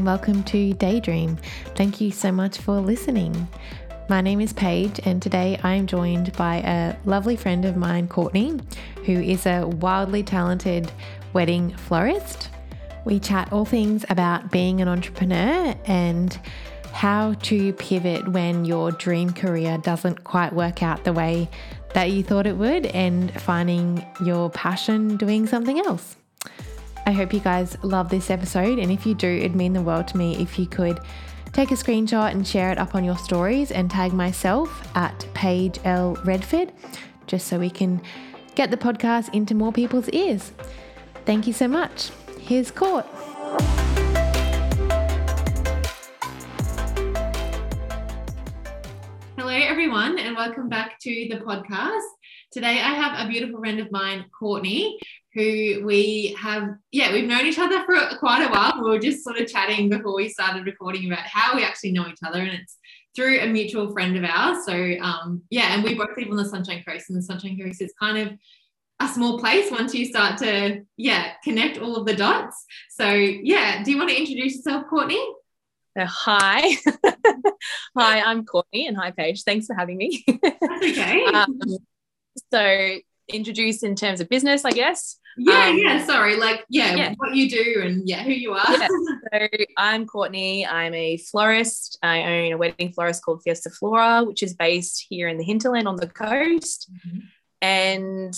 and welcome to Daydream. Thank you so much for listening. My name is Paige, and today I am joined by a lovely friend of mine, Courtney, who is a wildly talented wedding florist. We chat all things about being an entrepreneur and how to pivot when your dream career doesn't quite work out the way that you thought it would, and finding your passion doing something else. I hope you guys love this episode, and if you do, it'd mean the world to me if you could take a screenshot and share it up on your stories and tag myself at Paige L. Redford, just so we can get the podcast into more people's ears. Thank you so much. Here's Court. Hello, everyone, and welcome back to the podcast. Today, I have a beautiful friend of mine, Courtney, who we have, yeah, we've known each other for quite a while. We were just sort of chatting before we started recording about how we actually know each other, and it's through a mutual friend of ours. So, um, yeah, and we both live on the Sunshine Coast, and the Sunshine Coast is kind of a small place once you start to, yeah, connect all of the dots. So, yeah, do you want to introduce yourself, Courtney? Uh, hi. hi, I'm Courtney, and hi, Paige. Thanks for having me. That's okay. um, so, introduce in terms of business, I guess. Yeah, um, yeah. Sorry, like yeah, yeah, what you do and yeah, who you are. Yeah. So I'm Courtney. I'm a florist. I own a wedding florist called Fiesta Flora, which is based here in the hinterland on the coast. Mm-hmm. And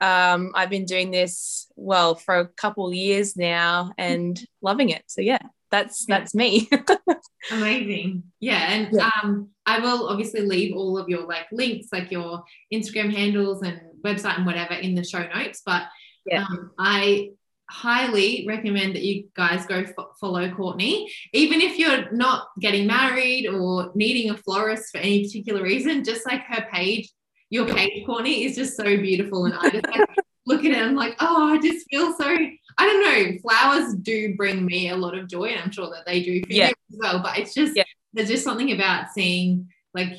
um, I've been doing this well for a couple years now and loving it. So yeah, that's yeah. that's me. Amazing. Yeah, and yeah. um, I will obviously leave all of your like links, like your Instagram handles and website and whatever in the show notes. But yeah. Um, I highly recommend that you guys go f- follow Courtney, even if you're not getting married or needing a florist for any particular reason. Just like her page, your page, Courtney, is just so beautiful, and I just like, look at it. and I'm like, oh, I just feel so. I don't know. Flowers do bring me a lot of joy, and I'm sure that they do for yeah. you as well. But it's just yeah. there's just something about seeing like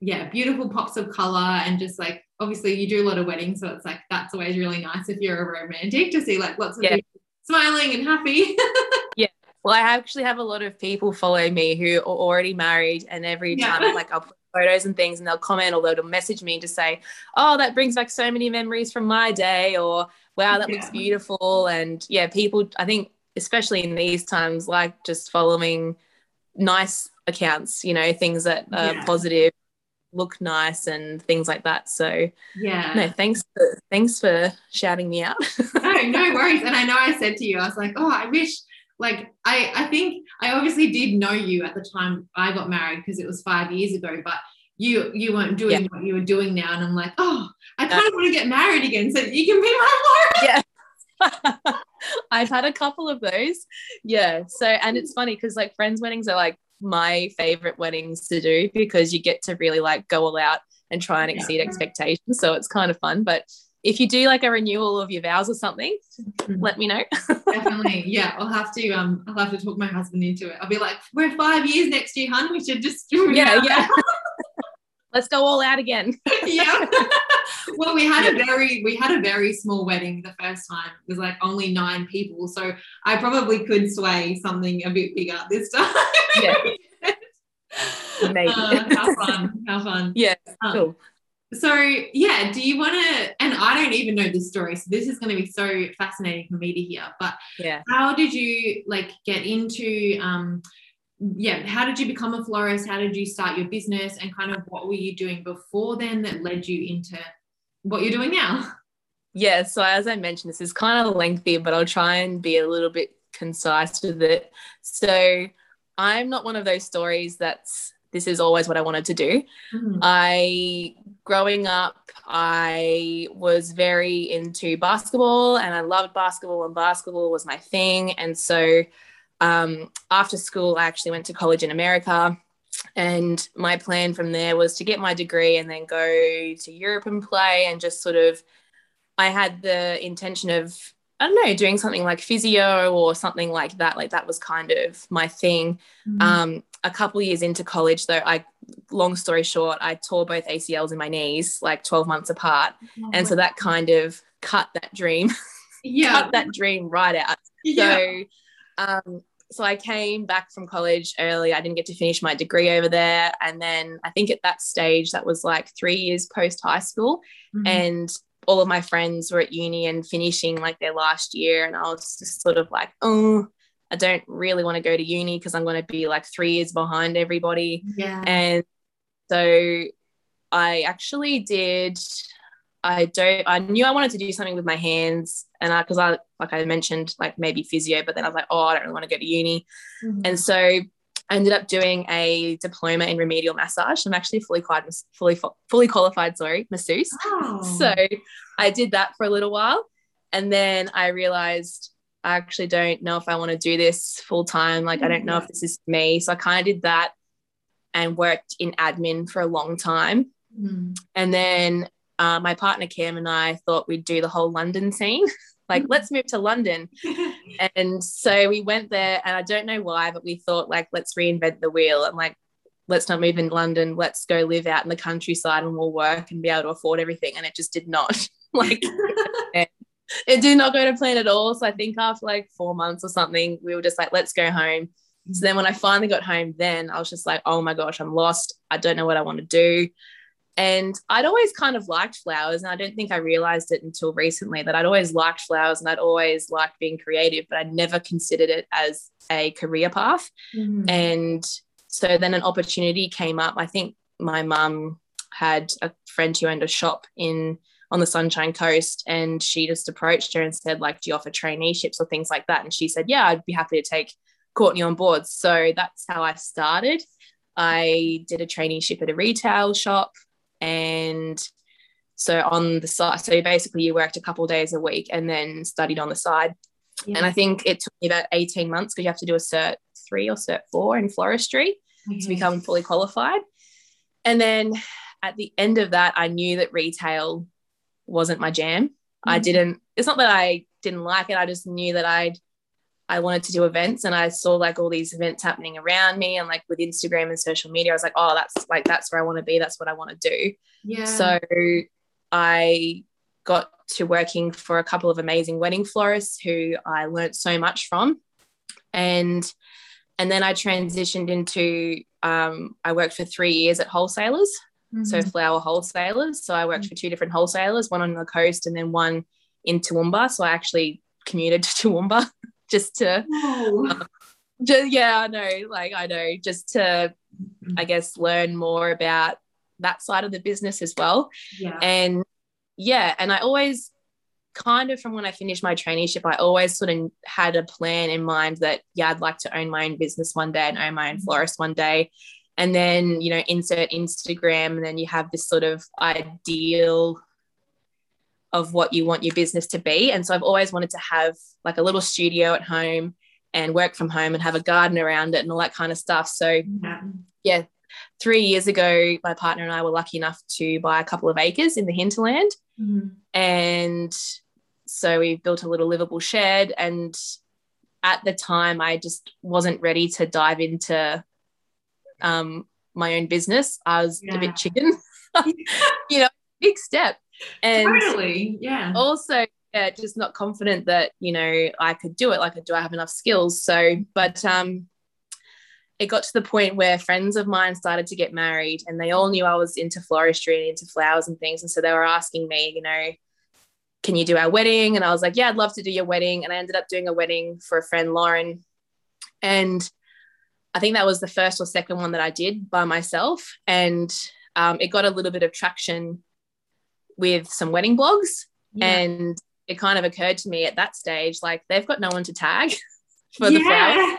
yeah, beautiful pops of color and just like obviously you do a lot of weddings, so it's like that's always really nice if you're a romantic to see like lots of yeah. people smiling and happy. yeah. Well, I actually have a lot of people follow me who are already married, and every time yeah. like I'll put photos and things, and they'll comment or they'll message me to say, "Oh, that brings back so many memories from my day," or "Wow, that yeah. looks beautiful." And yeah, people, I think, especially in these times, like just following nice accounts, you know, things that are yeah. positive look nice and things like that. So yeah, no, thanks for thanks for shouting me out. no, no worries. And I know I said to you, I was like, oh, I wish like I I think I obviously did know you at the time I got married because it was five years ago, but you you weren't doing yeah. what you were doing now. And I'm like, oh, I kind of want to get married again so you can be my wife. Yeah. I've had a couple of those. Yeah. So, and it's funny because like friends' weddings are like my favorite weddings to do because you get to really like go all out and try and exceed yeah. expectations. So it's kind of fun. But if you do like a renewal of your vows or something, mm-hmm. let me know. Definitely. Yeah. I'll have to um I'll have to talk my husband into it. I'll be like, we're five years next year, hun. We should just do Yeah, yeah. Let's go all out again. yeah. well, we had a very we had a very small wedding the first time. It was like only nine people. So I probably could sway something a bit bigger this time. yeah. Maybe. Uh, how fun. How fun. Yeah. Um, cool. So yeah, do you want to? And I don't even know this story, so this is going to be so fascinating for me to hear. But yeah, how did you like get into? um yeah, how did you become a florist? How did you start your business? And kind of what were you doing before then that led you into what you're doing now? Yeah, so as I mentioned, this is kind of lengthy, but I'll try and be a little bit concise with it. So I'm not one of those stories that's this is always what I wanted to do. Mm-hmm. I growing up, I was very into basketball and I loved basketball and basketball was my thing. And so um, after school, I actually went to college in America. And my plan from there was to get my degree and then go to Europe and play and just sort of, I had the intention of I don't know, doing something like physio or something like that. Like that was kind of my thing. Mm-hmm. Um, a couple years into college, though, I, long story short, I tore both ACLs in my knees like 12 months apart. Oh, and so that kind of cut that dream, yeah. cut that dream right out. Yeah. So, um, so I came back from college early. I didn't get to finish my degree over there. And then I think at that stage, that was like three years post high school. Mm-hmm. And all of my friends were at uni and finishing like their last year. And I was just sort of like, oh, I don't really want to go to uni because I'm going to be like three years behind everybody. Yeah. And so I actually did I don't I knew I wanted to do something with my hands and I because I like I mentioned like maybe physio but then I was like oh I don't really want to go to uni mm-hmm. and so I ended up doing a diploma in remedial massage I'm actually fully qualified fully fully qualified sorry masseuse oh. so I did that for a little while and then I realized I actually don't know if I want to do this full time like. I don't know if this is me so I kind of did that and worked in admin for a long time mm. and then uh, my partner Cam and I thought we'd do the whole London scene. like, let's move to London. and so we went there, and I don't know why, but we thought, like, let's reinvent the wheel and, like, let's not move in London. Let's go live out in the countryside and we'll work and be able to afford everything. And it just did not. like, it did not go to plan at all. So I think after like four months or something, we were just like, let's go home. So then when I finally got home, then I was just like, oh my gosh, I'm lost. I don't know what I want to do. And I'd always kind of liked flowers. And I don't think I realized it until recently that I'd always liked flowers and I'd always liked being creative, but I'd never considered it as a career path. Mm-hmm. And so then an opportunity came up. I think my mum had a friend who owned a shop in on the Sunshine Coast and she just approached her and said, like, do you offer traineeships or things like that? And she said, Yeah, I'd be happy to take Courtney on board. So that's how I started. I did a traineeship at a retail shop and so on the side so basically you worked a couple days a week and then studied on the side yeah. and i think it took me about 18 months because you have to do a cert 3 or cert 4 in floristry okay. to become fully qualified and then at the end of that i knew that retail wasn't my jam mm-hmm. i didn't it's not that i didn't like it i just knew that i'd I wanted to do events and I saw like all these events happening around me and like with Instagram and social media, I was like, oh, that's like that's where I want to be. That's what I want to do. Yeah. So I got to working for a couple of amazing wedding florists who I learned so much from. And and then I transitioned into um, I worked for three years at wholesalers, mm-hmm. so flower wholesalers. So I worked mm-hmm. for two different wholesalers, one on the coast and then one in Toowoomba. So I actually commuted to Toowoomba just to um, just yeah i know like i know just to mm-hmm. i guess learn more about that side of the business as well yeah and yeah and i always kind of from when i finished my traineeship i always sort of had a plan in mind that yeah i'd like to own my own business one day and own my own mm-hmm. florist one day and then you know insert instagram and then you have this sort of ideal of what you want your business to be. And so I've always wanted to have like a little studio at home and work from home and have a garden around it and all that kind of stuff. So, yeah, yeah three years ago, my partner and I were lucky enough to buy a couple of acres in the hinterland. Mm-hmm. And so we built a little livable shed. And at the time, I just wasn't ready to dive into um, my own business. I was yeah. a bit chicken, you know, big step and totally yeah also yeah, just not confident that you know I could do it. Like, do I have enough skills? So, but um, it got to the point where friends of mine started to get married, and they all knew I was into floristry and into flowers and things, and so they were asking me, you know, can you do our wedding? And I was like, yeah, I'd love to do your wedding. And I ended up doing a wedding for a friend, Lauren, and I think that was the first or second one that I did by myself, and um, it got a little bit of traction with some wedding blogs. Yeah. and it kind of occurred to me at that stage like they've got no one to tag for the flowers.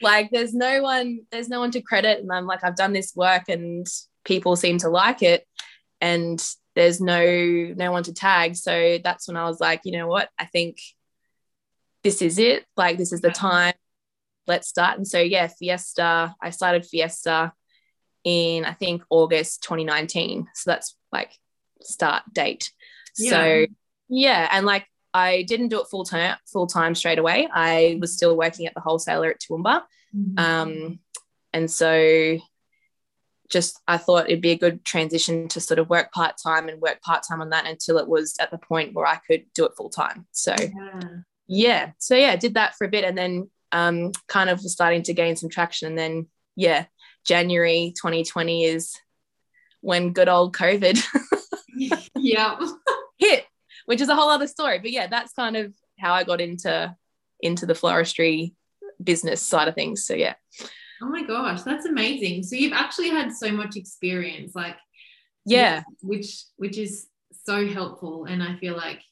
Like there's no one there's no one to credit. And i'm like i've done this work and people seem to like it. And there's no no one to tag. So that's when i was like you know what? I think this is it. Like this is the time. Let's start. And so yeah fiesta i started fiesta in i think august 2019 so that's like start date. Yeah. So yeah, and like I didn't do it full time full time straight away. I was still working at the wholesaler at Toowoomba. Mm-hmm. Um, and so just I thought it'd be a good transition to sort of work part time and work part time on that until it was at the point where I could do it full time. So yeah. yeah. So yeah, did that for a bit and then um, kind of starting to gain some traction. And then, yeah, January 2020 is when good old COVID yeah hit, which is a whole other story. But yeah, that's kind of how I got into into the floristry business side of things. So yeah. Oh my gosh, that's amazing. So you've actually had so much experience, like yeah, which which is so helpful. And I feel like,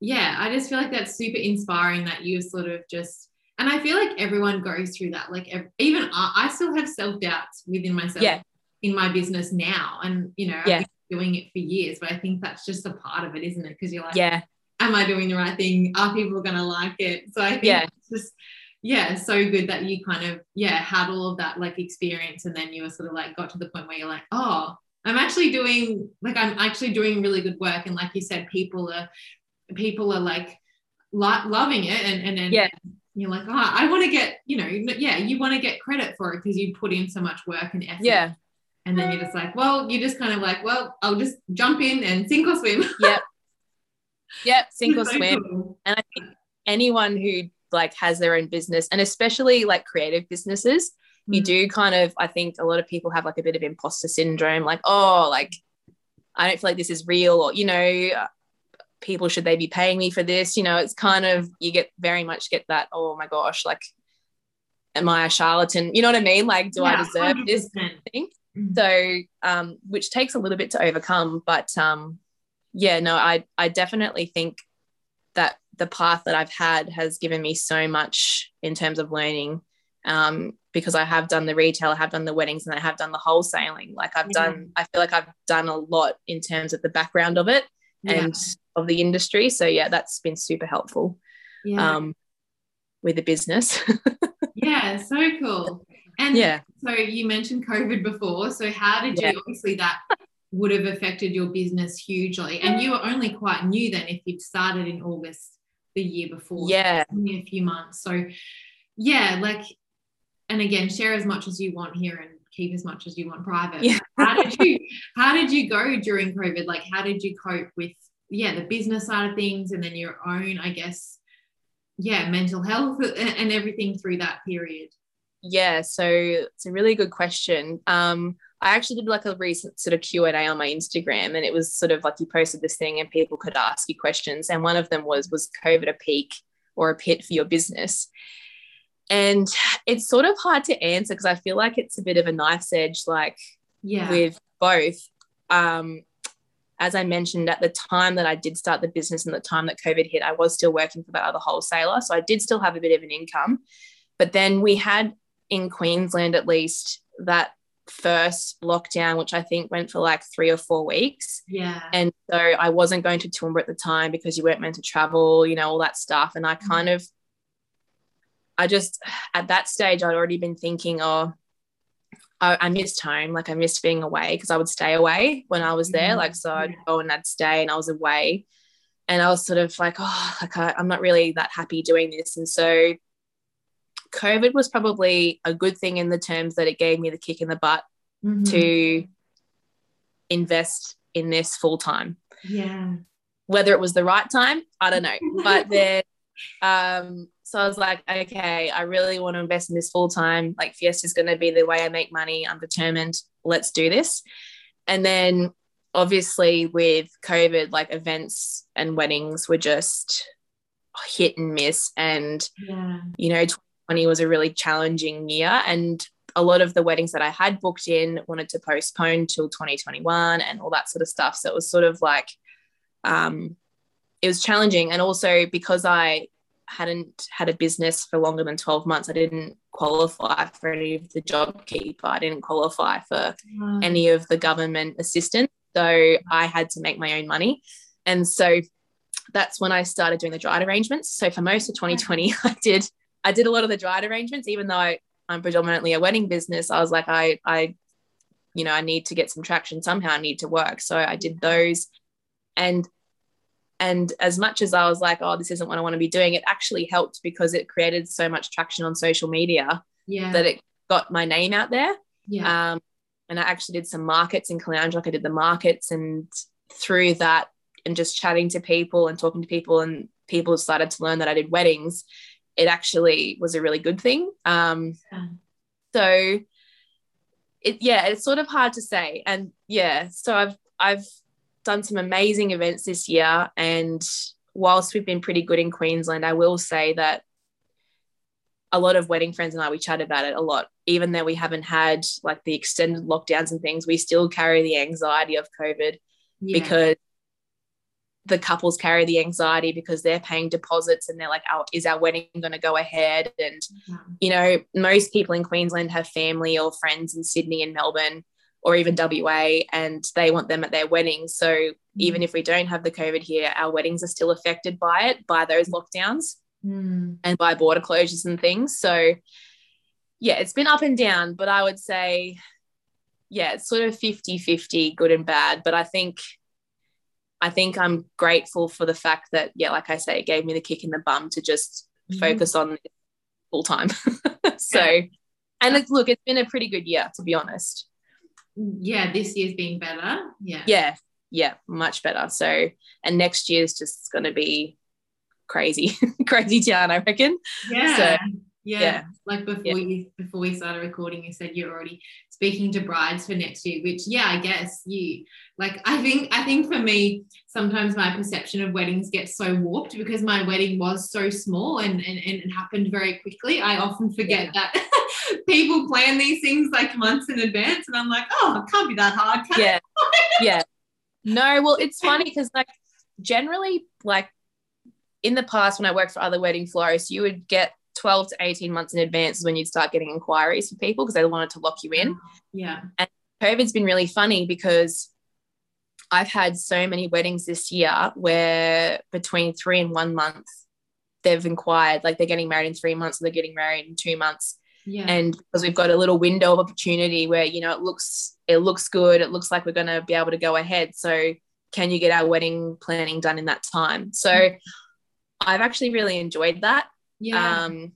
yeah, I just feel like that's super inspiring that you sort of just and I feel like everyone goes through that. Like even I, I still have self doubts within myself yeah. in my business now, and you know, yeah. Doing it for years. But I think that's just a part of it, isn't it? Because you're like, yeah, am I doing the right thing? Are people gonna like it? So I think yeah. it's just yeah, so good that you kind of yeah had all of that like experience, and then you were sort of like got to the point where you're like, oh, I'm actually doing like I'm actually doing really good work, and like you said, people are people are like lo- loving it, and and then yeah you're like, oh, I want to get, you know, yeah, you want to get credit for it because you put in so much work and effort. Yeah. And then you're just like, well, you're just kind of like, well, I'll just jump in and sink or swim. Yep. Yep. Sink or so swim. Cool. And I think anyone who like has their own business and especially like creative businesses, mm-hmm. you do kind of, I think a lot of people have like a bit of imposter syndrome, like, oh, like, I don't feel like this is real, or, you know, people should they be paying me for this you know it's kind of you get very much get that oh my gosh like am i a charlatan you know what i mean like do yeah, i deserve 100%. this thing mm-hmm. so um which takes a little bit to overcome but um yeah no i i definitely think that the path that i've had has given me so much in terms of learning um because I have done the retail, I have done the weddings, and I have done the wholesaling. Like I've yeah. done, I feel like I've done a lot in terms of the background of it yeah. and of the industry. So yeah, that's been super helpful yeah. um, with the business. yeah, so cool. And yeah, so you mentioned COVID before. So how did yeah. you obviously that would have affected your business hugely? And you were only quite new then if you'd started in August the year before. Yeah. Only a few months. So yeah, like and again, share as much as you want here and keep as much as you want private. Yeah. how did you how did you go during COVID? Like how did you cope with yeah, the business side of things and then your own, I guess, yeah, mental health and everything through that period? Yeah, so it's a really good question. Um, I actually did like a recent sort of Q&A on my Instagram and it was sort of like you posted this thing and people could ask you questions and one of them was was COVID a peak or a pit for your business? And it's sort of hard to answer because I feel like it's a bit of a knife's edge, like yeah. with both. Um, as I mentioned at the time that I did start the business and the time that COVID hit, I was still working for that other wholesaler. So I did still have a bit of an income. But then we had in Queensland, at least, that first lockdown, which I think went for like three or four weeks. Yeah. And so I wasn't going to Toowoomba at the time because you weren't meant to travel, you know, all that stuff. And I mm. kind of, I just at that stage I'd already been thinking, oh, I, I missed home. Like I missed being away because I would stay away when I was there. Mm-hmm. Like so I'd go and I'd stay and I was away. And I was sort of like, oh, like I, I'm not really that happy doing this. And so COVID was probably a good thing in the terms that it gave me the kick in the butt mm-hmm. to invest in this full time. Yeah. Whether it was the right time, I don't know. But then um so I was like, okay, I really want to invest in this full time. Like Fiesta is going to be the way I make money. I'm determined. Let's do this. And then obviously with COVID, like events and weddings were just hit and miss. And, yeah. you know, 2020 was a really challenging year. And a lot of the weddings that I had booked in wanted to postpone till 2021 and all that sort of stuff. So it was sort of like, um, it was challenging. And also because I hadn't had a business for longer than 12 months. I didn't qualify for any of the job JobKeeper. I didn't qualify for wow. any of the government assistance. So I had to make my own money. And so that's when I started doing the dried arrangements. So for most of 2020, I did I did a lot of the dried arrangements, even though I, I'm predominantly a wedding business. I was like, I I, you know, I need to get some traction somehow. I need to work. So I did those. And and as much as I was like, oh, this isn't what I want to be doing, it actually helped because it created so much traction on social media yeah. that it got my name out there. Yeah. Um, and I actually did some markets in Caloundra. I did the markets, and through that, and just chatting to people and talking to people, and people started to learn that I did weddings. It actually was a really good thing. Um, yeah. So it yeah, it's sort of hard to say. And yeah, so I've I've done some amazing events this year, and whilst we've been pretty good in Queensland, I will say that a lot of wedding friends and I we chat about it a lot. Even though we haven't had like the extended lockdowns and things, we still carry the anxiety of COVID yeah. because the couples carry the anxiety because they're paying deposits and they're like, oh, is our wedding going to go ahead? And, yeah. you know, most people in Queensland have family or friends in Sydney and Melbourne or even WA and they want them at their weddings. So mm. even if we don't have the COVID here, our weddings are still affected by it, by those lockdowns mm. and by border closures and things. So, yeah, it's been up and down, but I would say, yeah, it's sort of 50 50, good and bad. But I think I think I'm grateful for the fact that, yeah, like I say, it gave me the kick in the bum to just mm-hmm. focus on full time. so, yeah. and it's, look, it's been a pretty good year, to be honest. Yeah, this year's been better. Yeah. Yeah. Yeah, much better. So, and next year's just going to be crazy, crazy town, I reckon. Yeah. So, yeah. yeah. Like before yeah. you before we started recording, you said you're already speaking to brides for next year, which yeah, I guess you like I think I think for me, sometimes my perception of weddings gets so warped because my wedding was so small and, and, and it happened very quickly. I often forget yeah. that people plan these things like months in advance and I'm like, oh, it can't be that hard. yeah. yeah. No, well, it's funny because like generally like in the past when I worked for other wedding florists, you would get 12 to 18 months in advance is when you'd start getting inquiries for people because they wanted to lock you in. Yeah. And COVID's been really funny because I've had so many weddings this year where between three and one month they've inquired, like they're getting married in three months, or they're getting married in two months. Yeah. And because we've got a little window of opportunity where, you know, it looks it looks good, it looks like we're gonna be able to go ahead. So can you get our wedding planning done in that time? So mm-hmm. I've actually really enjoyed that yeah. Um,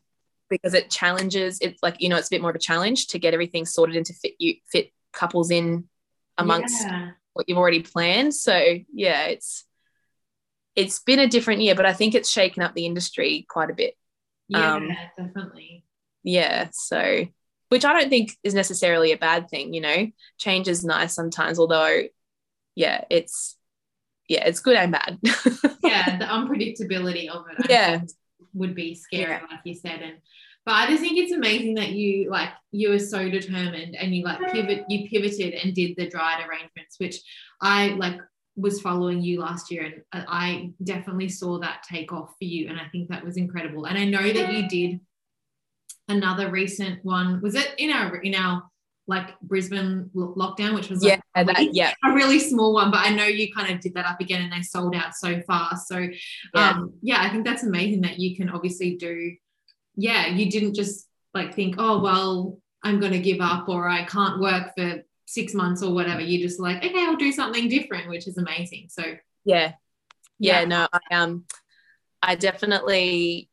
because it challenges it's like you know it's a bit more of a challenge to get everything sorted and to fit you fit couples in amongst yeah. what you've already planned. So yeah it's it's been a different year but i think it's shaken up the industry quite a bit. Yeah um, definitely. yeah so which i don't think is necessarily a bad thing you know? Change is nice sometimes although yeah it's yeah it's good and bad. Yeah the unpredictability of it I yeah. think would be scary, yeah. like you said. And but I just think it's amazing that you like you were so determined and you like pivot you pivoted and did the dried arrangements, which I like was following you last year and I definitely saw that take off for you and I think that was incredible. And I know that you did another recent one. Was it in our in our like Brisbane lockdown, which was like yeah, that, yeah, a really small one. But I know you kind of did that up again, and they sold out so fast. So, yeah. um, yeah, I think that's amazing that you can obviously do. Yeah, you didn't just like think, oh well, I'm going to give up, or I can't work for six months or whatever. You just like, okay, I'll do something different, which is amazing. So, yeah, yeah, yeah. no, I um, I definitely,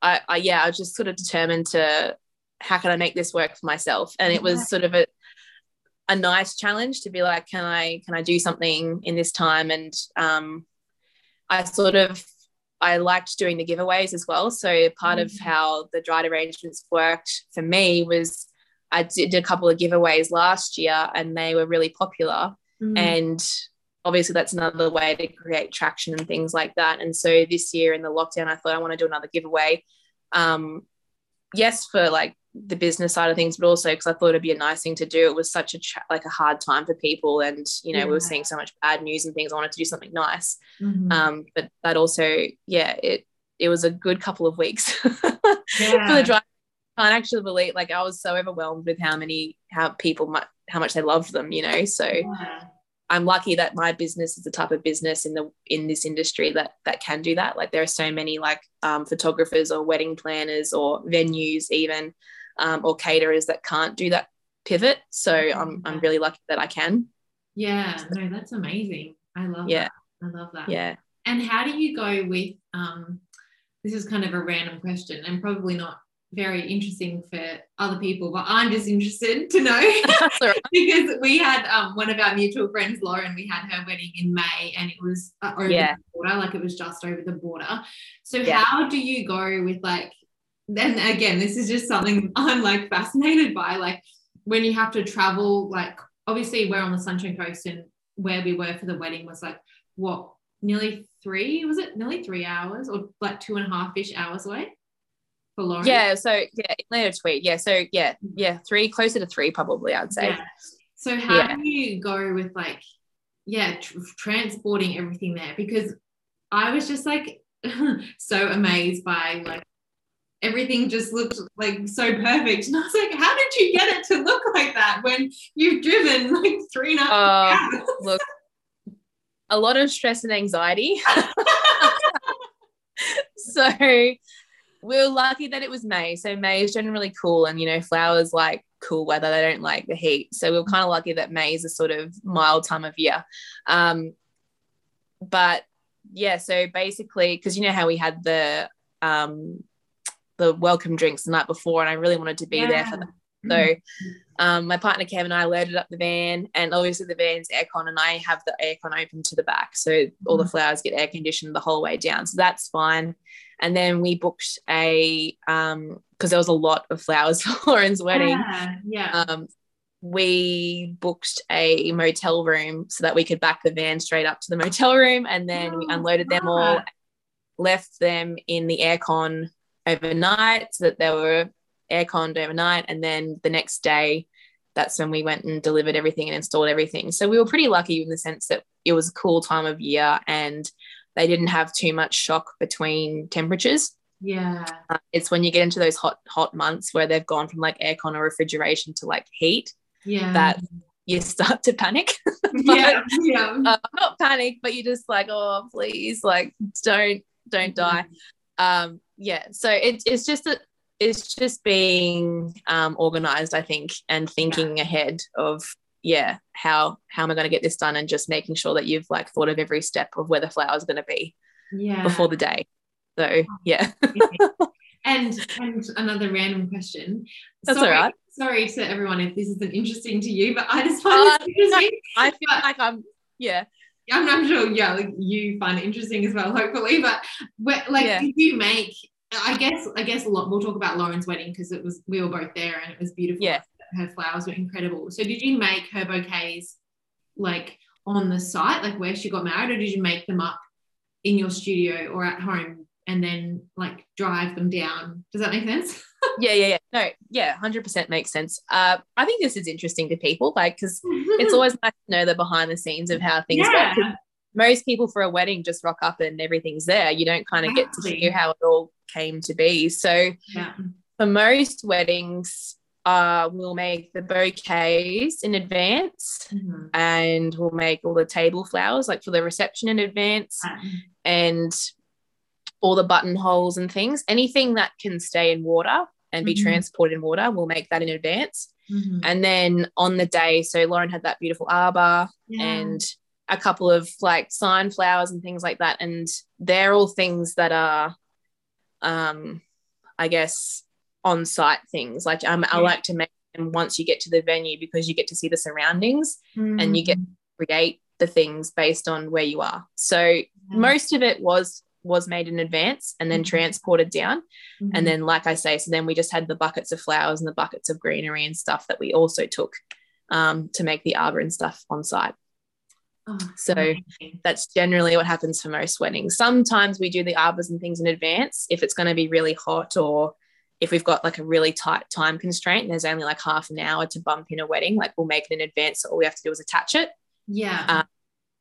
I, I yeah, I was just sort of determined to how can I make this work for myself? And it was sort of a a nice challenge to be like, can I can I do something in this time? And um, I sort of I liked doing the giveaways as well. So part mm-hmm. of mm. how the dried arrangements worked for me was I did a couple of giveaways last year and they were really popular. Mm-hmm. And obviously that's another way to create traction and things like that. And so this year in the lockdown, I thought I want to do another giveaway. Um, yes, for like the business side of things, but also because I thought it'd be a nice thing to do. It was such a like a hard time for people, and you know yeah. we were seeing so much bad news and things. I wanted to do something nice, mm-hmm. um, but that also, yeah, it it was a good couple of weeks yeah. for the drive. I can't actually believe, like, I was so overwhelmed with how many how people how much they loved them, you know. So. Yeah. I'm lucky that my business is the type of business in the in this industry that that can do that. Like there are so many like um, photographers or wedding planners or venues even um, or caterers that can't do that pivot. So I'm, I'm really lucky that I can. Yeah, no, that's amazing. I love yeah. that. I love that. Yeah. And how do you go with um this is kind of a random question and probably not very interesting for other people, but I'm just interested to know That's all right. because we had um, one of our mutual friends, Lauren. We had her wedding in May, and it was uh, over Yeah. the border, like it was just over the border. So Yeah. how do you go with like? Then again, this is just something I'm like fascinated by. Like when you have to travel, like obviously we're on the Sunshine Coast, and where we were for the wedding was like what nearly three was it nearly three hours or like two and a half ish hours away for Lauren? Yeah, so yeah, later tweet. Yeah, so yeah, yeah, three, closer to three, probably. I'd say. Yeah. So how Yeah. do you go with like, yeah, tr- transporting everything there? Because I was just like so amazed by like everything just looked like so perfect, and I was like, how did you get it to look like that when you've driven like three and a half Uh, hours? look, a lot of stress and anxiety. so we were lucky that it was May. So May is generally cool, and you know, flowers like cool weather. They don't like the heat. So we are kind of lucky that May is a sort of mild time of year. Um, but yeah, so basically, because you know how we had the um, the welcome drinks the night before, and I really wanted to be there for that. So um, my partner Kev and I loaded up the van, and obviously the van's aircon, and I have the aircon open to the back, so all the flowers get air conditioned the whole way down. So that's fine. And then we booked a um because there was a lot of flowers for Lauren's wedding. Yeah, yeah. Um, we booked a motel room so that we could back the van straight up to the motel room, and then we Oh, unloaded them all, left them in the aircon overnight so that they were airconned overnight. And then the next day, that's when we went and delivered everything and installed everything. So we were pretty lucky in the sense that it was a cool time of year and they didn't have too much shock between temperatures. yeah. Uh, it's when you get into those hot, hot months where they've gone from like aircon or refrigeration to like heat Yeah. that you start to panic. yeah. Yeah. uh, not panic, but you're just like, oh, please, like, don't, don't die. Um, yeah. So it's it's just a, it's just being um, organized, I think, and thinking ahead of yeah, how how am I going to get this done, and just making sure that you've like thought of every step of where the flower is going to be Yeah. before the day. So yeah, And and another random question. That's sorry, all right. Sorry to everyone if this isn't interesting to you, but I just find Uh, this interesting. I feel But- like I'm yeah. I'm, I'm sure, yeah, like you find it interesting as well, hopefully. But like, Yeah. did you make? I guess, I guess a lot. We'll talk about Lauren's wedding because it was we were both there and it was beautiful. Yeah. her flowers were incredible. So, did you make her bouquets like on the site, like where she got married, or did you make them up in your studio or at home and then like drive them down? Does that make sense? Yeah, yeah, yeah. No, yeah, hundred percent makes sense. Uh, I think this is interesting to people, like, because it's always nice to know the behind the scenes of how things yeah. work. Most people for a wedding just rock up and everything's there. You don't kind of get to Exactly. hear how it all came to be. So yeah. for most weddings, uh, we'll make the bouquets in advance Mhm. and we'll make all the table flowers like for the reception in advance and all the buttonholes and things. Anything that can stay in water and be Mhm. transported in water, we'll make that in advance. Mhm. And then on the day, so Lauren had that beautiful arbor Yeah. and a couple of like sign flowers and things like that. And they're all things that are, um, I guess, on site things. Like um, I like to make them once you get to the venue because you get to see the surroundings and you get Mhm. create the things based on where you are. So most of it was was made in advance and then Mhm. transported down Mhm. and then like i say so then we just had the buckets of flowers and the buckets of greenery and stuff that we also took um, to make the arbor and stuff on site Oh, so amazing. that's generally what happens for most weddings sometimes we do the arbors and things in advance if it's going to be really hot or if we've got like a really tight time constraint and there's only like half an hour to bump in a wedding like we'll make it in advance so all we have to do is attach it yeah. uh,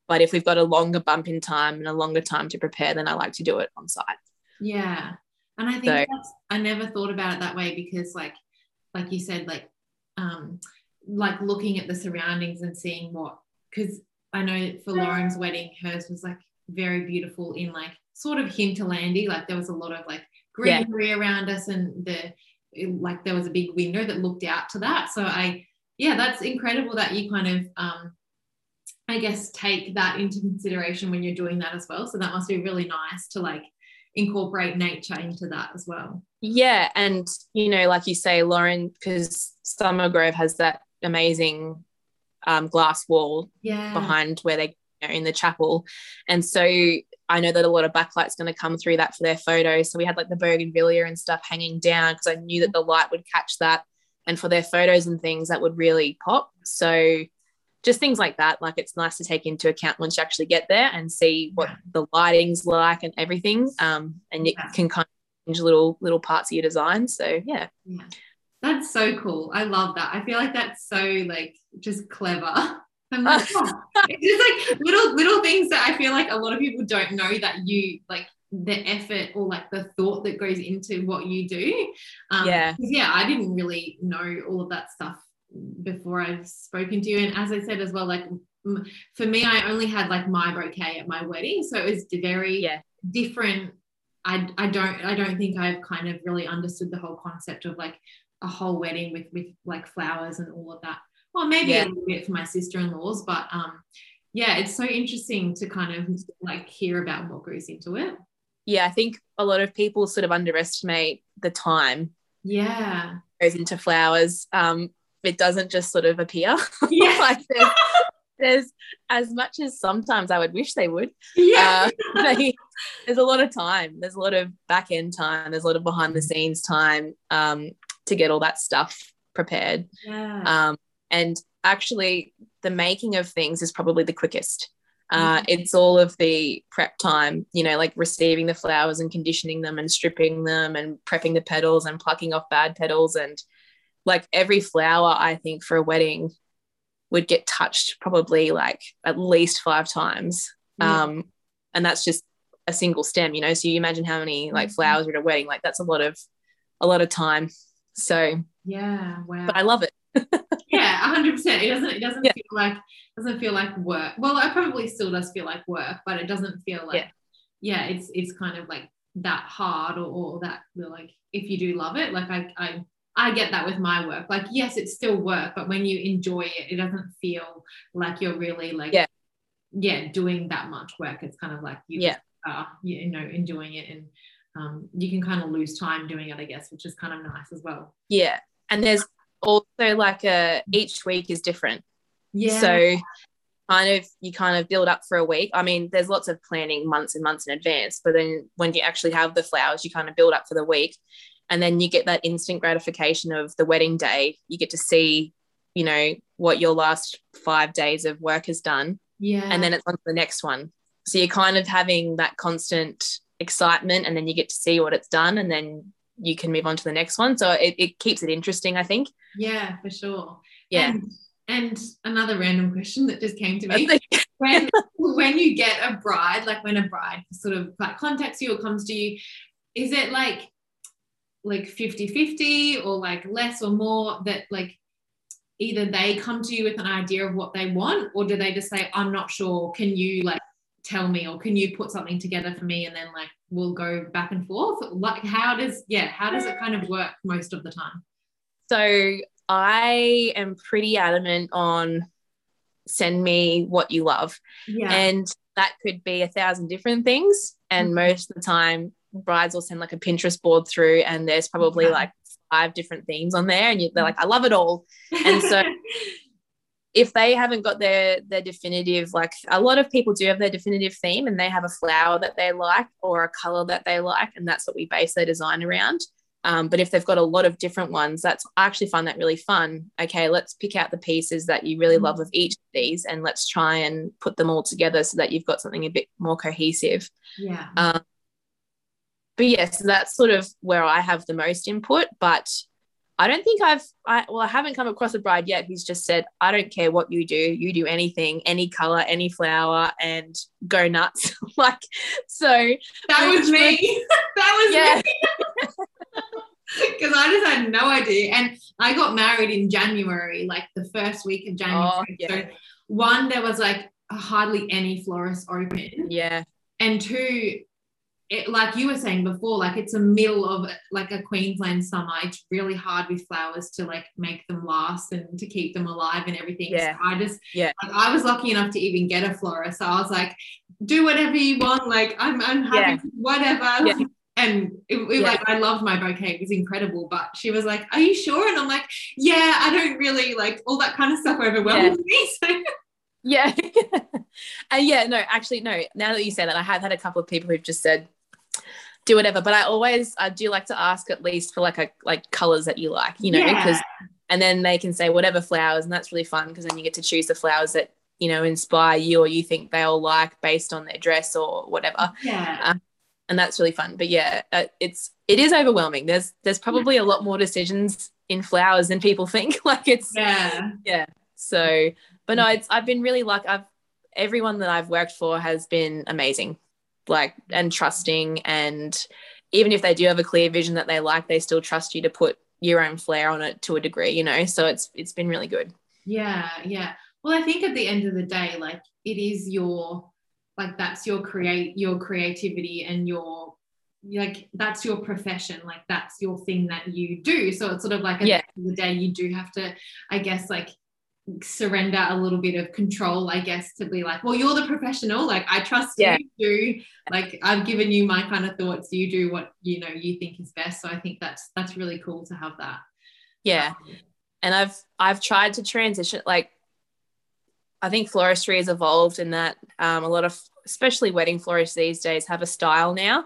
but if we've got a longer bump in time and a longer time to prepare then i like to do it on site Yeah. And I think So- that's I never thought about it that way because like like you said, like um like looking at the surroundings and seeing what because I know for Lauren's wedding, hers was like very beautiful in like sort of hinterlandy. Like there was a lot of like Yeah. greenery around us and the like there was a big window that looked out to that. So I yeah, that's incredible that you kind of um I guess take that into consideration when you're doing that as well. So that must be really nice to like incorporate nature into that as well. Yeah. And, you know, like you say, Lauren, because Summer Grove has that amazing um, glass wall Yeah. behind where they you know, in the chapel. And so I know that a lot of backlight's going to come through that for their photos. So we had like the bougainvillea and stuff hanging down because I knew that the light would catch that. And for their photos and things, that would really pop. So just things like that. Like it's nice to take into account once you actually get there and see what Yeah. the lighting's like and everything. Um, and you Yeah. can kind of change little little parts of your design. So yeah. Yeah. That's so cool. I love that. I feel like that's so like just clever. I'm like, oh. it's just like little little things that I feel like a lot of people don't know that you like the effort or like the thought that goes into what you do. Um, Yeah. Yeah. I didn't really know all of that stuff before I've spoken to you. And as I said as well, like for me, I only had like my bouquet at my wedding. So it was very Yeah. different. I, I don't I don't think I've kind of really understood the whole concept of like a whole wedding with with like flowers and all of that. Well, maybe Yeah. a little bit for my sister-in-laws, but um yeah, it's so interesting to kind of like hear about what goes into it. Yeah. I think a lot of people sort of underestimate the time Yeah. goes into flowers. Um, it doesn't just sort of appear. Yeah. like there's, there's as much as sometimes I would wish they would. Yeah. Uh, they, there's a lot of time. There's a lot of back end time. There's a lot of behind the scenes time um, to get all that stuff prepared. yeah. Um, and actually, the making of things is probably the quickest. Uh, it's all of the prep time, you know, like receiving the flowers and conditioning them and stripping them and prepping the petals and plucking off bad petals. And like every flower, I think for a wedding would get touched probably like at least five times. Yeah. Um, and that's just a single stem, you know. So you imagine how many like Mhm. flowers are at a wedding, like that's a lot of a lot of time. So, yeah. Wow. but I love it. yeah, hundred percent. It doesn't. It doesn't Yeah. feel like doesn't feel like work. Well, it probably still does feel like work, but it doesn't feel like. Yeah, it's it's kind of like that hard or, or that like if you do love it, like I I I get that with my work. Like yes, it's still work, but when you enjoy it, it doesn't feel like you're really like Yeah. yeah doing that much work. It's kind of like you, yeah. are, you know enjoying it and um, you can kind of lose time doing it, I guess, which is kind of nice as well. Yeah. And there's also like a each week is different. Yeah. So kind of you kind of build up for a week. I mean, there's lots of planning months and months in advance, but then when you actually have the flowers, you kind of build up for the week. And then you get that instant gratification of the wedding day. You get to see, you know, what your last five days of work has done. yeah. And then it's on to the next one. So you're kind of having that constant excitement and then you get to see what it's done and then you can move on to the next one. So it, it keeps it interesting, I think. Yeah, for sure. Yeah. And, and another random question that just came to me. when when you get a bride, like when a bride sort of like contacts you or comes to you, is it like like 50-50 or like less or more that like either they come to you with an idea of what they want or do they just say, I'm not sure, can you like tell me or can you put something together for me and then like we'll go back and forth? Like how does yeah, how does it kind of work most of the time? So I am pretty adamant on send me what you love. Yeah. And that could be a thousand different things. And Mhm. most of the time, brides will send like a Pinterest board through, and there's probably Yeah. like five different themes on there. And you, they're like, I love it all. And so if they haven't got their their definitive like a lot of people do have their definitive theme and they have a flower that they like or a color that they like and that's what we base their design around um, but if they've got a lot of different ones that's i actually find that really fun okay let's pick out the pieces that you really love of each of these and let's try and put them all together so that you've got something a bit more cohesive yeah. um, but yes that's sort of where i have the most input but I don't think I've, I, well, I haven't come across a bride yet who's just said, I don't care what you do, you do anything, any color, any flower, and go nuts. like, so That was me. that was me. Because I just had no idea. And I got married in January, like the first week of January. Oh, yeah. So one, there was like hardly any florists open. yeah, And two, it, like you were saying before, like it's a middle of like a Queensland summer. It's really hard with flowers to like make them last and to keep them alive and everything. Yeah. So I just, Yeah. like, I was lucky enough to even get a florist. So I was like, do whatever you want. Like I'm, I'm happy, Yeah. whatever. Yeah. And it, it, Yeah. like I loved my bouquet; it was incredible. But she was like, "Are you sure?" And I'm like, "Yeah, I don't really like all that kind of stuff overwhelms me." So Yeah. and yeah, no, actually, no. Now that you say that, I have had a couple of people who've just said, do whatever. But I always, I do like to ask at least for like a like colors that you like, you know, Yeah. because, and then they can say whatever flowers, and that's really fun because then you get to choose the flowers that you know inspire you or you think they'll like based on their dress or whatever, yeah, and that's really fun. But yeah, uh, it's it is overwhelming. There's there's probably a lot more decisions in flowers than people think. like it's yeah yeah, so, but no, it's I've been really lucky. I've everyone that I've worked for has been amazing, like and trusting, and even if they do have a clear vision that they like, they still trust you to put your own flair on it to a degree, you know. So it's it's been really good. yeah, yeah. Well, I think at the end of the day, like it is your, like that's your create your creativity and your like that's your profession like that's your thing that you do so it's sort of like at Yeah. the end of the day you do have to i guess like surrender a little bit of control i guess to be like well you're the professional like i trust Yeah. you do like i've given you my kind of thoughts you do what you know you think is best so i think that's that's really cool to have that Yeah, and I've I've tried to transition like. I think floristry has evolved in that um, a lot of, especially wedding florists these days, have a style now.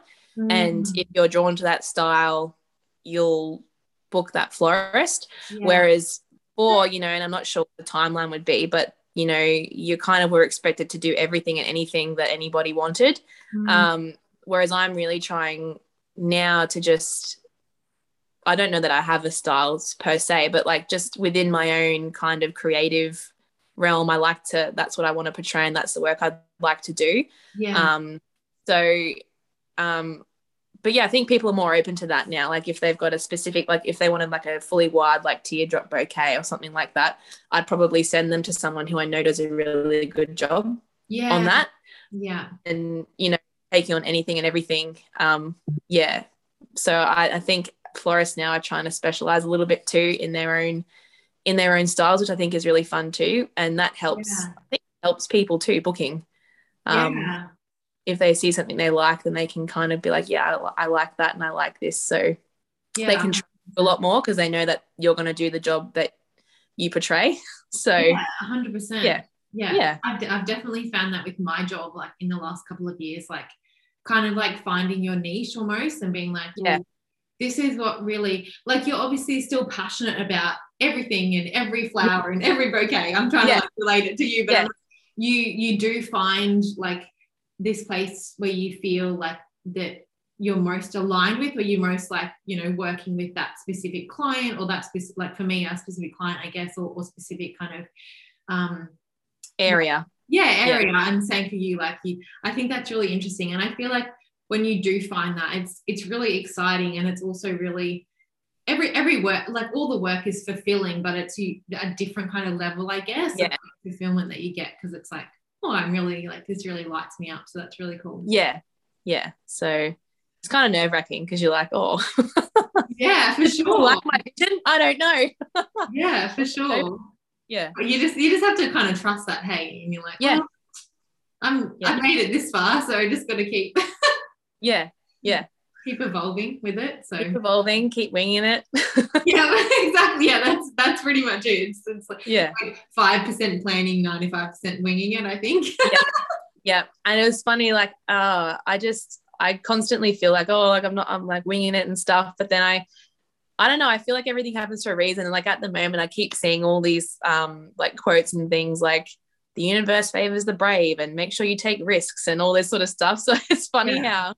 And Mm, if you're drawn to that style, you'll book that florist. yeah. Whereas, or, you know, and I'm not sure what the timeline would be, but, you know, you kind of were expected to do everything and anything that anybody wanted. Mm, Um, whereas I'm really trying now to just, I don't know that I have a style per se, but like just within my own kind of creative realm, I like to, that's what I want to portray and that's the work I'd like to do. yeah Um, so, um, but yeah, I think people are more open to that now. Like if they've got a specific, like if they wanted like a fully wide like teardrop bouquet or something like that, I'd probably send them to someone who I know does a really good job yeah on that, yeah and you know, taking on anything and everything. Um, yeah. So I, I think florists now are trying to specialize a little bit too in their own in their own styles, which I think is really fun too, and that helps. Yeah. I think helps people too booking. Um, yeah if they see something they like, then they can kind of be like, yeah, I, I like that and I like this. So yeah they can trust a lot more because they know that you're going to do the job that you portray. So Yeah, 100%. Yeah. Yeah. Yeah. I've, I've definitely found that with my job, like in the last couple of years, like kind of like finding your niche almost and being like, Yeah. this is what really, like, you're obviously still passionate about everything and every flower and every bouquet. I'm trying Yeah. to like relate it to you, but Yeah. Like, you, you do find like this place where you feel like that you're most aligned with, where you're most like, you know, working with that specific client or that specific, like for me, a specific client, I guess, or, or specific kind of, um, area. yeah, area. And same for you, like you, I think that's really interesting. And I feel like when you do find that, it's it's really exciting and it's also really every every work like all the work is fulfilling, but it's you a different kind of level, I guess, Yeah. of fulfillment that you get because it's like, oh, I'm really like this really lights me up. So that's really cool. Yeah. Yeah. So it's kind of nerve wracking because you're like, oh, Yeah, for sure. like my vision? I don't know. Yeah, for sure. Yeah. But you just you just have to kind of trust that, hey, and you're like, Yeah. well, I'm Yeah. I've made it this far, so I just gotta keep yeah, Yeah. Keep evolving with it. So Keep evolving, keep winging it. yeah, exactly. Yeah, that's that's pretty much it. It's, it's like yeah. five percent planning, ninety five percent winging it. I think. Yeah. yeah, And it was funny, like, uh, I just I constantly feel like, oh, like I'm not I'm like winging it and stuff. But then I I don't know, I feel like everything happens for a reason. And like at the moment I keep seeing all these um like quotes and things like the universe favors the brave and make sure you take risks and all this sort of stuff. So it's funny Yeah. how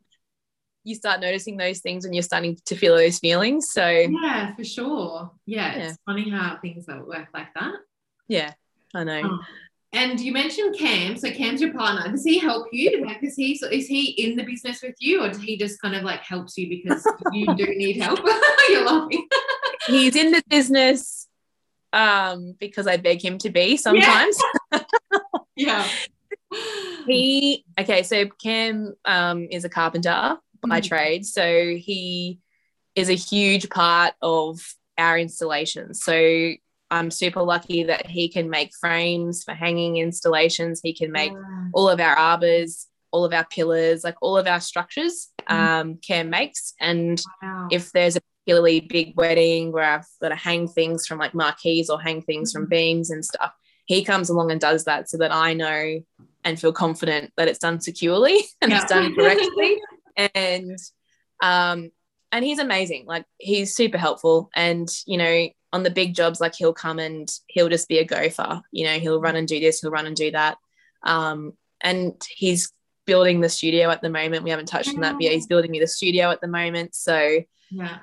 you start noticing those things when you're starting to feel those feelings. So yeah, for sure. Yeah, Yeah. it's funny how things that work like that. yeah, I know. Oh. And you mentioned Cam. So Cam's your partner. Does he help you? Like, is he so is he in the business with you, or does he just kind of like helps you because you do need help? You're laughing. He's in the business um because I beg him to be sometimes. Yeah. he okay so cam um is a carpenter by Mhm. trade so he is a huge part of our installations so i'm super lucky that he can make frames for hanging installations he can make Yeah. all of our arbors all of our pillars, like all of our structures, Mm. um, Cam makes. And Wow. if there's a particularly big wedding where I've got to hang things from like marquees or hang things from Mhm. beams and stuff, he comes along and does that so that I know and feel confident that it's done securely and Yeah. it's done correctly. and um, and he's amazing. Like he's super helpful. And you know, on the big jobs, like he'll come and he'll just be a gopher. You know, he'll run and do this, he'll run and do that. Um, and he's building the studio at the moment. We haven't touched on that, but yeah, he's building me the studio at the moment. So yeah.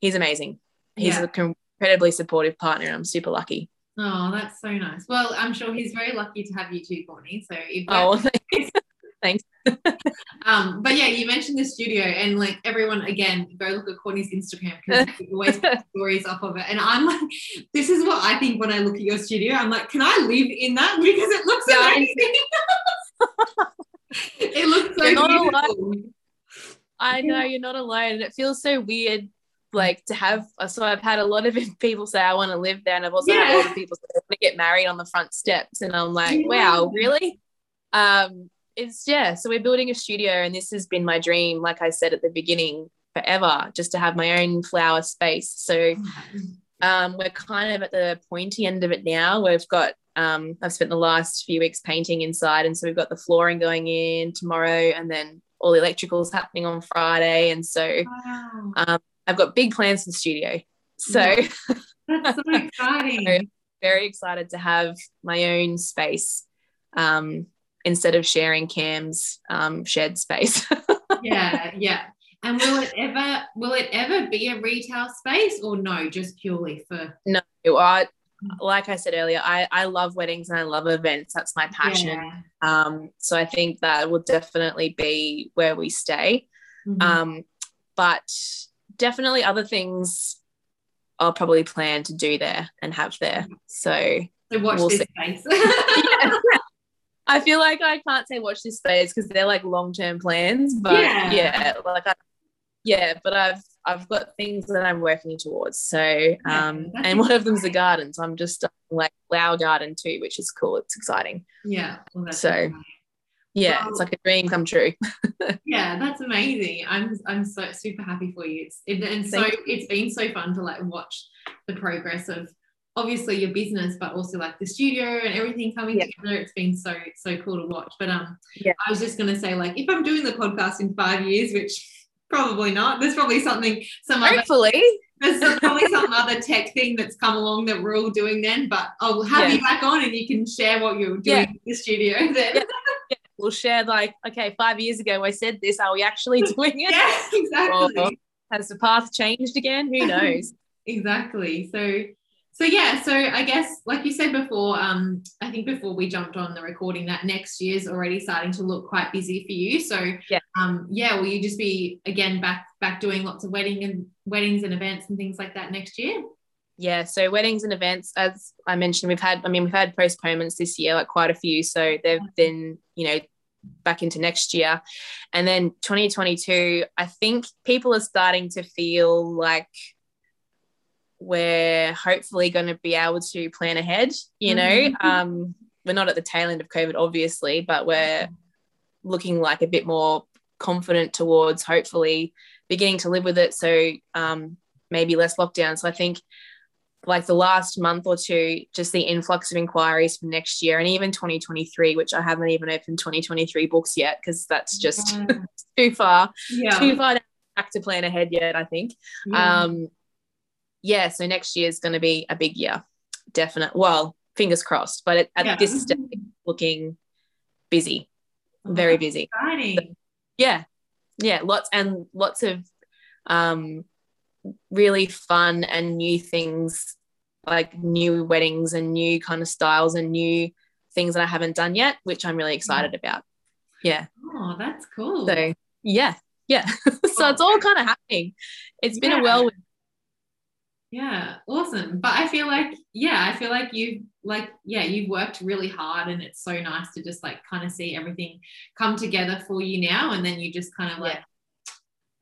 he's amazing. He's Yeah. an incredibly supportive partner, and I'm super lucky. Oh, that's so nice. Well, I'm sure he's very lucky to have you too, Courtney. So if Oh, um, but yeah, you mentioned the studio and like everyone again, go look at Courtney's Instagram because he always puts stories off of it. And I'm like, this is what I think when I look at your studio. I'm like, can I live in that? Because it looks Yeah, amazing. it looks so You're beautiful. I know you're not alone, and it feels so weird. Like to have, so I've had a lot of people say I want to live there, and I've also had a lot of people say I want to get married on the front steps, and I'm like, Yeah. wow, really? Um, it's yeah. So we're building a studio, and this has been my dream, like I said at the beginning, forever, just to have my own flower space. So um, we're kind of at the pointy end of it now. We've got um, I've spent the last few weeks painting inside, and so we've got the flooring going in tomorrow, and then all the electricals happening on Friday, and so Wow. um, I've got big plans for the studio. So That's so exciting. very excited to have my own space um, instead of sharing Cam's um, shed space. yeah, yeah. And will it ever will it ever be a retail space or no, just purely for no. I, like I said earlier, I, I love weddings and I love events. That's my passion. Yeah. Um, so I think that will definitely be where we stay. Mhm. Um, but definitely other things I'll probably plan to do there and have there. So so watch we'll this see. space. I feel like I can't say watch this space because they're like long term plans, but Yeah. yeah, like I, yeah, but I've I've got things that I'm working towards. So um, that's and one of them's a garden, so I'm just starting like flower garden too, which is cool. It's exciting. yeah. Well, So- exciting. Yeah, Wow. it's like a dream come true. yeah, that's amazing. I'm I'm so super happy for you. It's it, and so it's been so fun to like watch the progress of obviously your business, but also like the studio and everything coming Yeah. together. It's been so so cool to watch. But um, Yeah. I was just gonna say like if I'm doing the podcast in five years, which probably not, there's probably something some other Hopefully, there's probably some other tech thing that's come along that we're all doing then. But I'll have Yeah. you back on and you can share what you're doing Yeah. in the studio then. Yeah. we'll share like, okay, five years ago I said this. Are we actually doing it? yes, exactly. Or has the path changed again? Who knows? exactly so so yeah so i guess like you said before um i think before we jumped on the recording that next year's already starting to look quite busy for you. So Yeah. um yeah will you just be again back back doing lots of wedding and weddings and events and things like that next year? Yeah so weddings and events as i mentioned we've had i mean we've had postponements this year like quite a few. So they've been you know back into next year. And then 2022 i think people are starting to feel like we're hopefully going to be able to plan ahead you know Mhm. um we're not at the tail end of covid obviously but we're looking like a bit more confident towards hopefully beginning to live with it so um maybe less lockdown so i think like the last month or two, just the influx of inquiries for next year and even 2023, which I haven't even opened 2023 books yet because that's just yeah too far, yeah, too far back to plan ahead yet, I think. yeah. Um, yeah, so next year is going to be a big year, definite. Well, fingers crossed, but at, at Yeah. this stage, looking busy, Oh, very busy. exciting Yeah, yeah, lots and lots of um, really fun and new things, like new weddings and new kind of styles and new things that I haven't done yet, which I'm really excited about. Yeah. oh that's cool So yeah, yeah. so it's all kind of happening. It's been Yeah. a whirlwind. Yeah, awesome. But I feel like, yeah, I feel like you've like, yeah, you've worked really hard and it's so nice to just like kind of see everything come together for you now. And then you just kind of like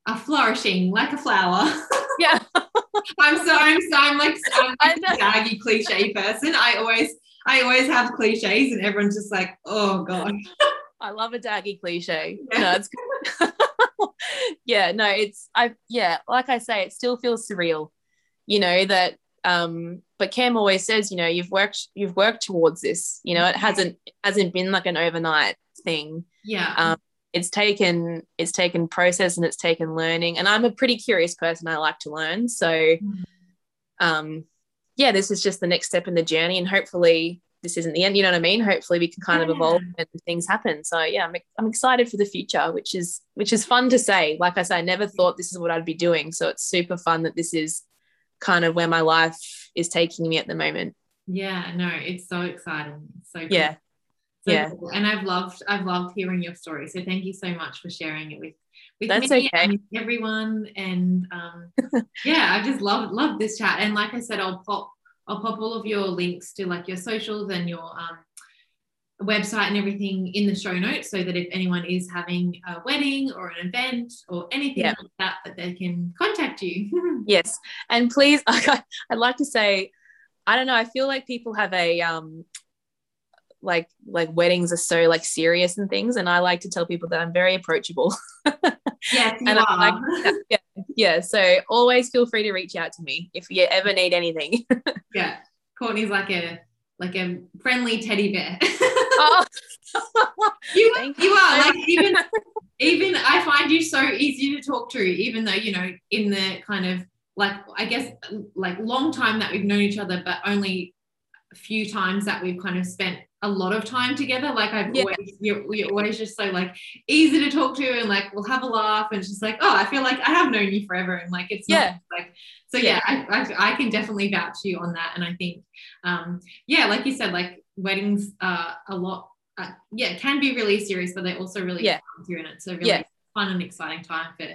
are flourishing like a flower. Yeah. I'm so I'm so I'm like I'm I a daggy cliche person. I always I always have cliches and everyone's just like, oh god. I love a daggy cliche. Yeah. No, it's yeah, no, it's I yeah, like I say, it still feels surreal, you know, that um, but Cam always says, you know, you've worked you've worked towards this, you know, it hasn't it hasn't been like an overnight thing. Yeah. Um, it's taken it's taken process and it's taken learning. And I'm a pretty curious person. I like to learn. So mm. um yeah, this is just the next step in the journey and hopefully this isn't the end. You know what I mean? Hopefully we can kind yeah. of evolve and things happen. So yeah, I'm, I'm excited for the future, which is which is fun to say. Like I said, I never thought this is what I'd be doing. So it's super fun that this is kind of where my life is taking me at the moment. Yeah, no, it's so exciting. So cool. yeah. So yeah. Cool. And I've loved I've loved hearing your story. So thank you so much for sharing it with with That's me okay. and everyone. And um, yeah, I just love love this chat. And like I said, I'll pop I'll pop all of your links to like your socials and your um, website and everything in the show notes so that if anyone is having a wedding or an event or anything like that that they can contact you. Yes. And please i'd like to say i don't know i feel like people have a um like like weddings are so like serious and things and i like to tell people that i'm very approachable. Yes and are. Like, yeah, yeah so always feel free to reach out to me if you ever need anything. Yeah courtney's like a like a friendly teddy bear oh. you, you are like even even I find you so easy to talk to, even though you know in the kind of like I guess like long time that we've known each other, but only few times that we've kind of spent a lot of time together. Like I've yeah. always you're, you're, always just so like easy to talk to, and like we'll have a laugh, and just like oh, I feel like I have known you forever, and like it's yeah, like so yeah, I, I, I can definitely vouch you on that, and I think um yeah, like you said, like weddings are a lot uh, yeah can be really serious but they're also really yeah fun and it's a really yeah. fun and exciting time for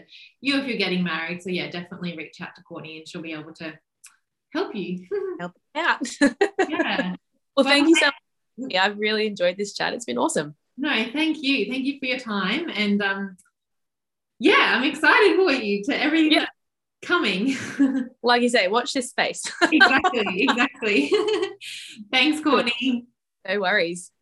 you if you're getting married so yeah definitely reach out to courtney and she'll be able to help you help out. Yeah. Well thank you so much. Yeah i've really enjoyed this chat. It's been awesome. No thank you. Thank you for your time. And um yeah i'm excited for you to everything yeah. coming. Like you say watch this space. Exactly exactly. Thanks courtney. No worries